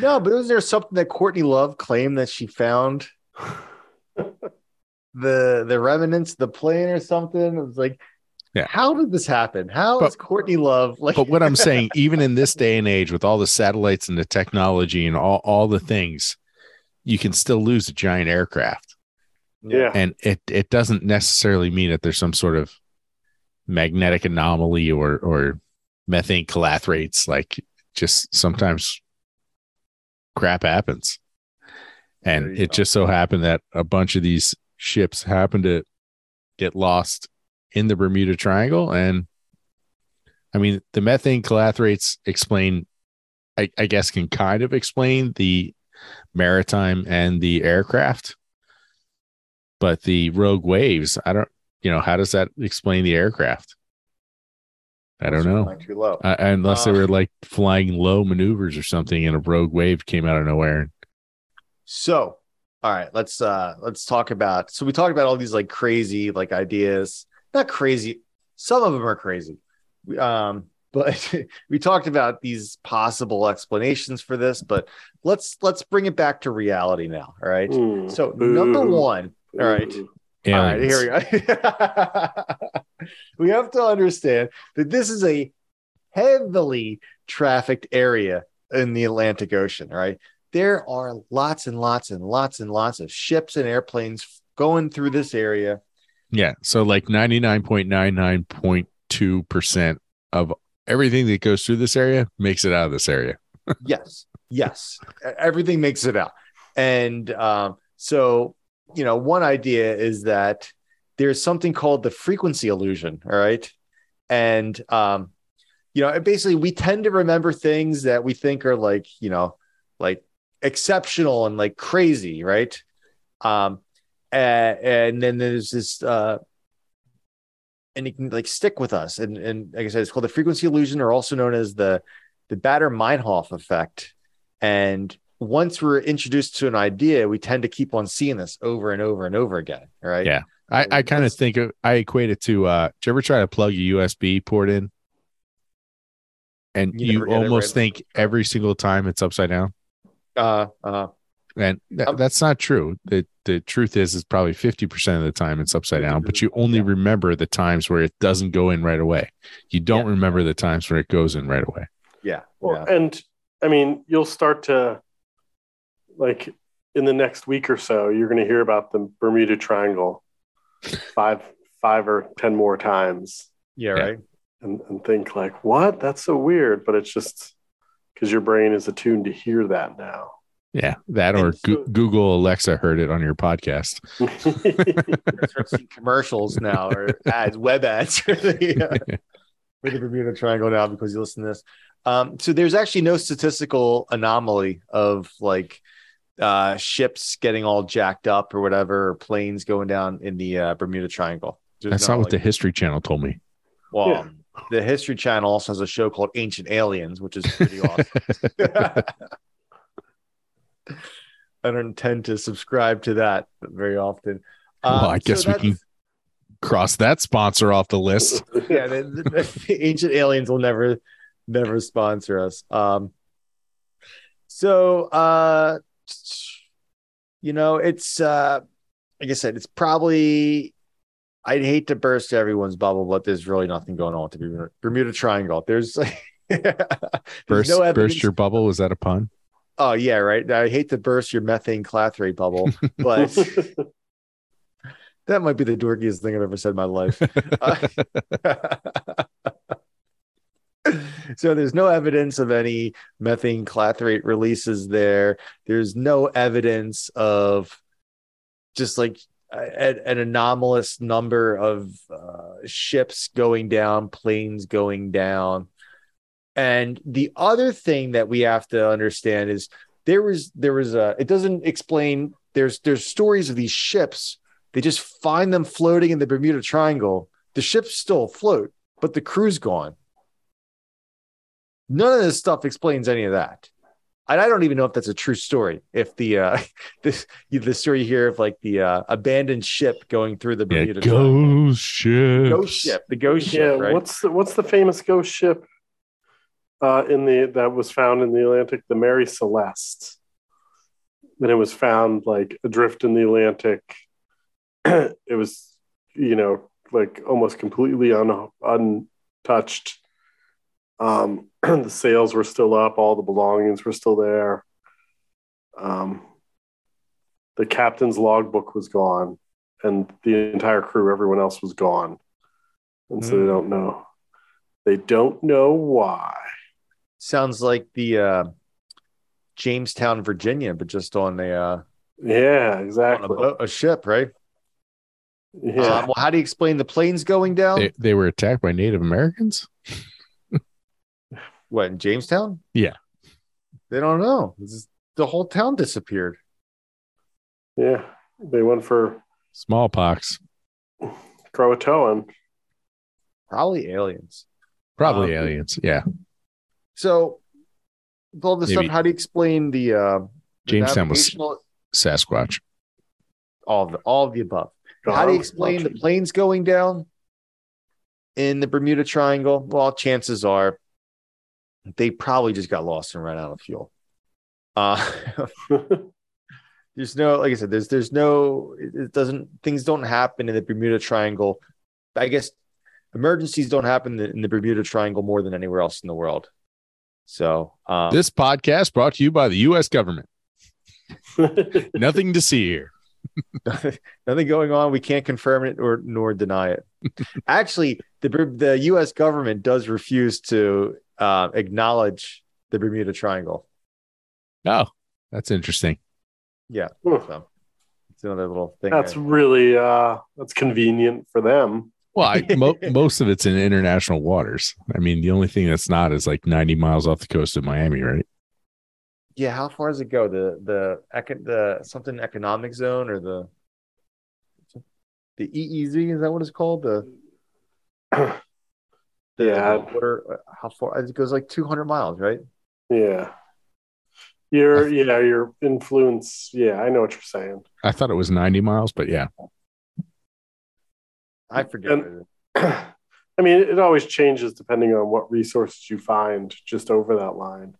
No, but was there something that Courtney Love claimed that she found the the remnants of the plane or something? It was like,
Yeah.
how did this happen? How
But-
is Courtney Love like?
but what I'm saying even in this day and age with all the satellites and the technology and all all the things you can still lose a giant aircraft
Yeah.
and it it doesn't necessarily mean that there's some sort of magnetic anomaly or or methane calathrates like just sometimes crap happens and it
go.
just so happened that a bunch of these ships happened to get lost in the Bermuda Triangle and I mean the methane calathrates explain I, I guess can kind of explain the maritime and the aircraft but the rogue waves i don't you know how does that explain the aircraft i don't know
Too low.
uh, unless they
Uh,
were like flying low maneuvers or something and a rogue wave came out of nowhere
So, all right, let's uh let's talk about. So we talked about all these like crazy like ideas. Not crazy. Some of them are crazy. Um, but we talked about these possible explanations for this. But let's let's bring it back to reality now. All right.
Mm,
So number one. All right.
Boo.
All right, here we go. we have to understand that this is a heavily trafficked area in the Atlantic Ocean, right? There are lots and lots and lots and lots of ships and airplanes going through this area.
Yeah. So like 99.99.2% of everything that goes through this area makes it out of this area.
yes, yes, everything makes it out. And um, so, you know, one idea is that there's something called the frequency illusion. All right. And, um, you know, basically, we tend to remember things that we think are like, you know, like exceptional and like crazy, right? Um, and, and then there's this, uh, and it can like stick with us. And, and like I said, it's called the frequency illusion, or also known as the the Baader-Meinhof effect. And once we're introduced to an idea, we tend to keep on seeing this over and over and over again. Right.
Yeah. I, I kind of think of, I equate it to, uh, did you ever try to plug a USB port in? And
You
you,
never get it
almost
right.
think every single time it's upside down.
Uh, uh,
And that,
Um,
that's not true. The the truth is, is probably fifty percent of the time it's upside down, but you only
Yeah.
remember the times where it doesn't go in right away. You don't
Yeah.
remember the times where it goes in right away.
yeah.
Well,
yeah.
and I mean, you'll start to like in the next week or so, you're going to hear about the Bermuda Triangle five, five or ten more times,
Yeah.
Yeah.
Right.
and, and think like, "What? That's so weird." But it's just because your brain is attuned to hear that now.
Yeah, that or
so-
Google Alexa heard it on your podcast.
We're start seeing commercials now or ads, web ads for the, uh, for the Bermuda Triangle now because you listen to this. Um, so there's actually no statistical anomaly of like uh, ships getting all jacked up or whatever, or planes going down in the uh, Bermuda Triangle. There's
That's
no,
not what
like-
the History Channel told me.
well,
Yeah.
the History Channel also has a show called Ancient Aliens, which is pretty awesome. I don't intend to subscribe to that very often.
Well,
Um,
I
so
guess we can cross that sponsor off the list.
yeah, the, the- the ancient aliens will never, never sponsor us. Um, so, uh, you know, it's uh, like I said, it's probably. I'd hate to burst everyone's bubble, but there's really nothing going on with the Bermuda, Bermuda Triangle. There's, there's
Burst,
no evidence.
burst your bubble. Was that a pun?
Oh yeah, right. I hate to burst your methane clathrate bubble, but that might be the dorkiest thing I've ever said in my life. Uh, so there's no evidence of any methane clathrate releases there. There's no evidence of just like a- an anomalous number of uh, ships going down, planes going down. And the other thing that we have to understand is there was there was a it doesn't explain there's there's stories of these ships they just find them floating in the Bermuda Triangle. The ships still afloat, but the crew's gone. None of this stuff explains any of that. And I don't even know if that's a true story. If the uh this the story here of like the uh abandoned ship going through the
Yeah,
Bermuda Triangle.
ghost ship,
ghost ship, the ghost
yeah,
ship, right?
what's the, what's the famous ghost ship uh, in the that was found in the Atlantic? The Mary Celeste. And it was found like adrift in the Atlantic. it was, you know, like almost completely un, untouched. Um, the sails were still up, all the belongings were still there. Um, the captain's logbook was gone, and the entire crew, everyone else was gone. And so they
Hmm.
don't know. They don't know why.
Sounds like the uh Jamestown, Virginia, but just on a uh
Yeah,
on a,
exactly.
boat, a ship, right?
Yeah.
Um, well, how do you explain the planes going down?
They, they were attacked by Native Americans.
what in Jamestown?
Yeah.
They don't know. This is- the whole town disappeared.
yeah. They went for
Smallpox.
Croatoan.
Probably aliens.
Probably
Um,
aliens. Yeah.
So with all this
Maybe.
stuff, how do you explain the uh the
Jamestown was
navigational-
Sasquatch.
all of the all of the above? How do you explain the planes going down in the Bermuda Triangle? Well, chances are they probably just got lost and ran out of fuel. Uh, there's no, like I said, there's there's no, it it doesn't things don't happen in the Bermuda Triangle. I guess emergencies don't happen in the, in the Bermuda Triangle more than anywhere else in the world. So um,
This podcast brought to you by the U.S. government. Nothing to see here.
nothing going on. We can't confirm it or nor deny it. Actually, the the U.S. government does refuse to uh, acknowledge the Bermuda Triangle.
Oh, that's interesting.
Yeah, so it's another little thing.
That's
there.
really uh that's convenient for them.
Well, I, mo- most of it's in international waters. I mean, the only thing that's not is like 90 miles off the coast of Miami, right?
yeah. How far does it go? The the eco- the something economic zone or the the EEZ is that what it's called? The the,
Yeah.
the water. uh, How far? It goes like two hundred miles, right?
Yeah. Your yeah, your influence. Yeah, I know what you're saying.
I thought it was 90 miles, but yeah.
I forget.
And-
what it is.
I mean, it always changes depending on what resources you find just over that line.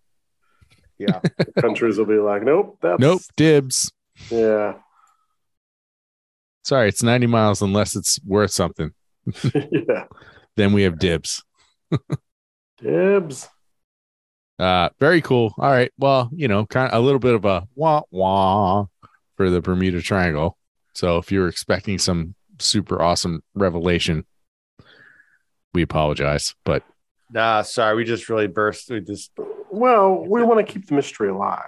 Yeah.
Countries will be like, nope, that's
Nope, dibs.
Yeah.
Sorry, it's 90 miles unless it's worth something.
yeah.
Then we have dibs.
Dibs.
Uh, very cool. All right. Well, you know, kind of a little bit of a wah wah for the Bermuda Triangle. So if you're expecting some super awesome revelation, we apologize. But
Nah, sorry. We just really burst. We just
Well, we want to keep the mystery alive.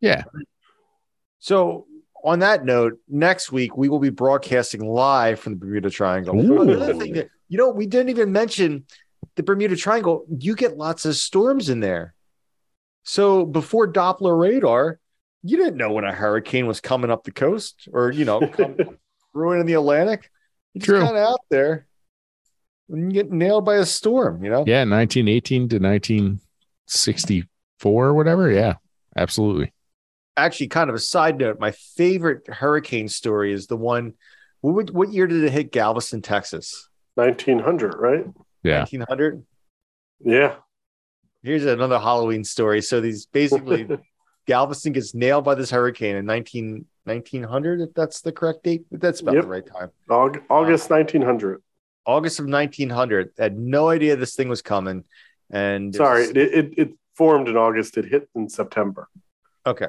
yeah,
So, on that note, next week we will be broadcasting live from the Bermuda Triangle. Another thing that you know, we didn't even mention the Bermuda Triangle. You get lots of storms in there. So before Doppler radar, you didn't know when a hurricane was coming up the coast or you know come, ruining the Atlantic. You just
True.
kind of out there and you get nailed by a storm. You know.
yeah, 1918 to 1964 or whatever. Yeah, absolutely.
actually kind of a side note my favorite hurricane story is the one what, would- what year did it hit galveston texas
1900, right?
Yeah.
1900
Yeah.
here's another halloween story so these basically galveston gets nailed by this hurricane in 19 1900 if that's the correct date that's about
Yep.
the right time
Aug- August 1900.
august of 1900 had no idea this thing was coming and
Sorry, it, it, it formed in August. It hit in September.
okay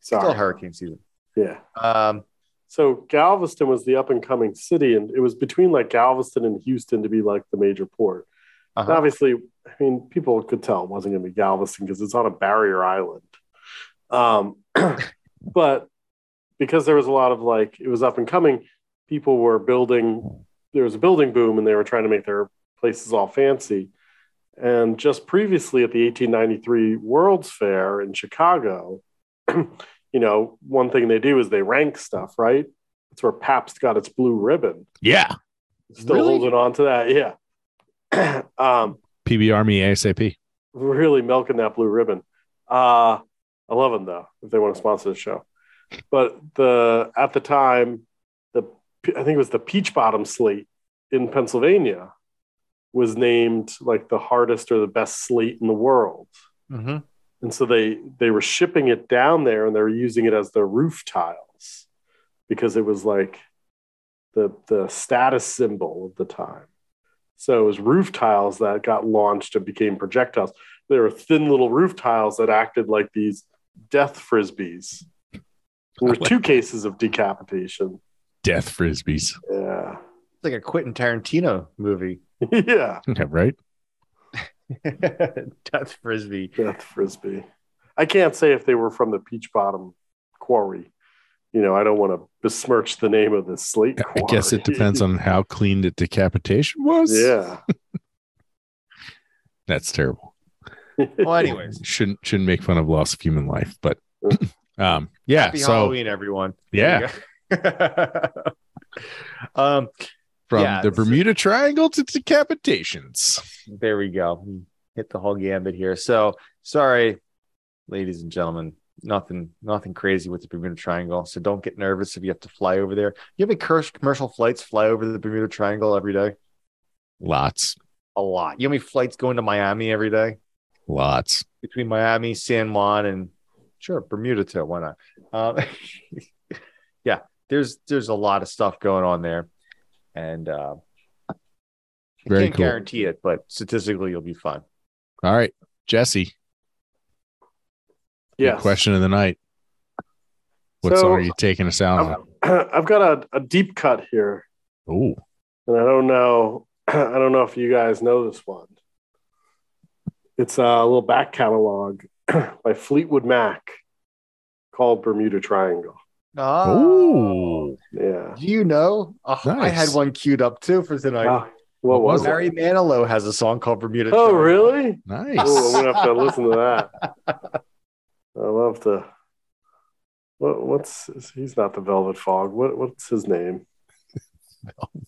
still
Sorry.
hurricane season
Yeah.
um
So Galveston was the up and coming city, and it was between like Galveston and Houston to be like the major port.
Uh-huh.
obviously, I mean, people could tell it wasn't going to be Galveston because it's on a barrier island. Um, but because there was a lot of like it was up and coming, people were building. There was a building boom, and they were trying to make their places all fancy. And just previously at the 1893 World's Fair in Chicago, you know, one thing they do is they rank stuff, right? That's where Pabst got its blue ribbon.
Yeah.
Still
Really?
holding on to that, yeah. um,
PB Army ASAP.
really milking that blue ribbon. Uh, I love them though, if they want to sponsor the show. But the at the time, the I think it was the Peach Bottom slate in Pennsylvania was named like the hardest or the best slate in the world.
mhm.
And so they they were shipping it down there and they were using it as their roof tiles because it was like the the status symbol of the time. So it was roof tiles that got launched and became projectiles. There were thin little roof tiles that acted like these death frisbees. There were two cases of decapitation.
Death frisbees.
Yeah.
it's like a quentin tarantino movie
yeah.
Yeah, right.
death frisbee
Death frisbee. I can't say if they were from the Peach Bottom quarry. You know, I don't want to besmirch the name of the slate Quarry.
I guess it depends on how clean the decapitation was.
yeah.
That's terrible.
well anyways
Shouldn't shouldn't make fun of loss of human life, but uh, um yeah,
Happy
so
Halloween, everyone.
Yeah.
There you go. um,
from
yeah,
the Bermuda Triangle to decapitations.
there we go. Hit the whole gambit here. So sorry, ladies and gentlemen. Nothing, nothing crazy with the Bermuda Triangle. So don't get nervous if you have to fly over there. You have any commercial flights fly over the Bermuda Triangle every day?
Lots.
A lot. You have any flights going to Miami every day?
Lots.
between Miami, San Juan, and sure Bermuda too. Why not? Um, yeah, there's there's a lot of stuff going on there, and uh, I
Very
can't
cool.
guarantee it, but statistically you'll be fine.
All right. Jesse,
Yeah.
Question of the night. What
So-
song are you taking us out on?
I've got a, a deep cut here,
Oh,
and I don't know. I don't know if you guys know this one. It's a little back catalog by Fleetwood Mac called Bermuda Triangle.
Oh,
oh,
Yeah.
do you know? Oh, I had one queued up too for tonight.
Ah, what was it?
Barry Manilow has a song called Bermuda.
Oh,
Triangle.
really?
nice.
Oh, I'm gonna have to listen to that. I love to. What, what's he's not the Velvet Fog. What what's his name?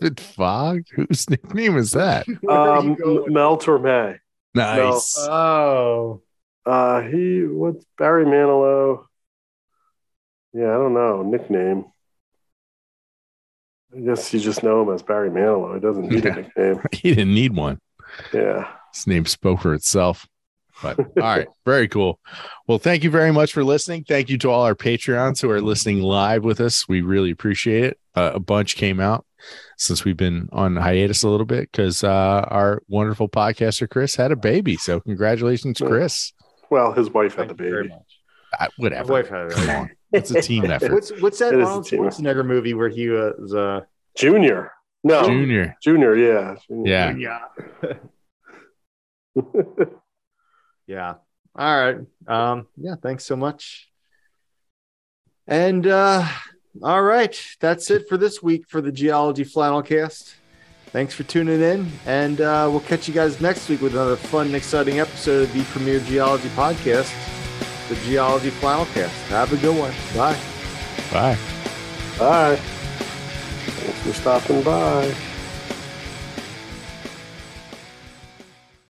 Velvet Fog? Whose nickname is that?
Um. Mel Torme.
Nice.
Oh,
Uh, he what's Barry Manilow? Yeah, I don't know nickname. I guess you just know him as Barry Manilow. He doesn't need
Yeah.
a nickname.
he didn't need one.
Yeah.
His name spoke for itself. But all right, very cool. Well, thank you very much for listening. Thank you to all our Patreons who are listening live with us. We really appreciate it. Uh, a bunch came out since we've been on hiatus a little bit because uh, our wonderful podcaster Chris had a baby. So congratulations, Chris.
Well, his wife had
thank
the
you very
baby.
much.
Uh,
My
whatever.
wife had it.
Come on, it's a team effort.
What's what's that
It is a
Arnold
team.
Schwarzenegger movie where he was? Uh,
Junior. No,
Junior.
Junior. Yeah. Junior.
Yeah.
yeah, yeah. All right. Um. Yeah. Thanks so much. And uh, all right, that's it for this week for the Geology Flannel Cast. Thanks for tuning in, and uh, we'll catch you guys next week with another fun and exciting episode of the Premier Geology Podcast, the Geology Flannel Cast. Have a good one. Bye.
Bye.
Bye. Thanks for stopping by.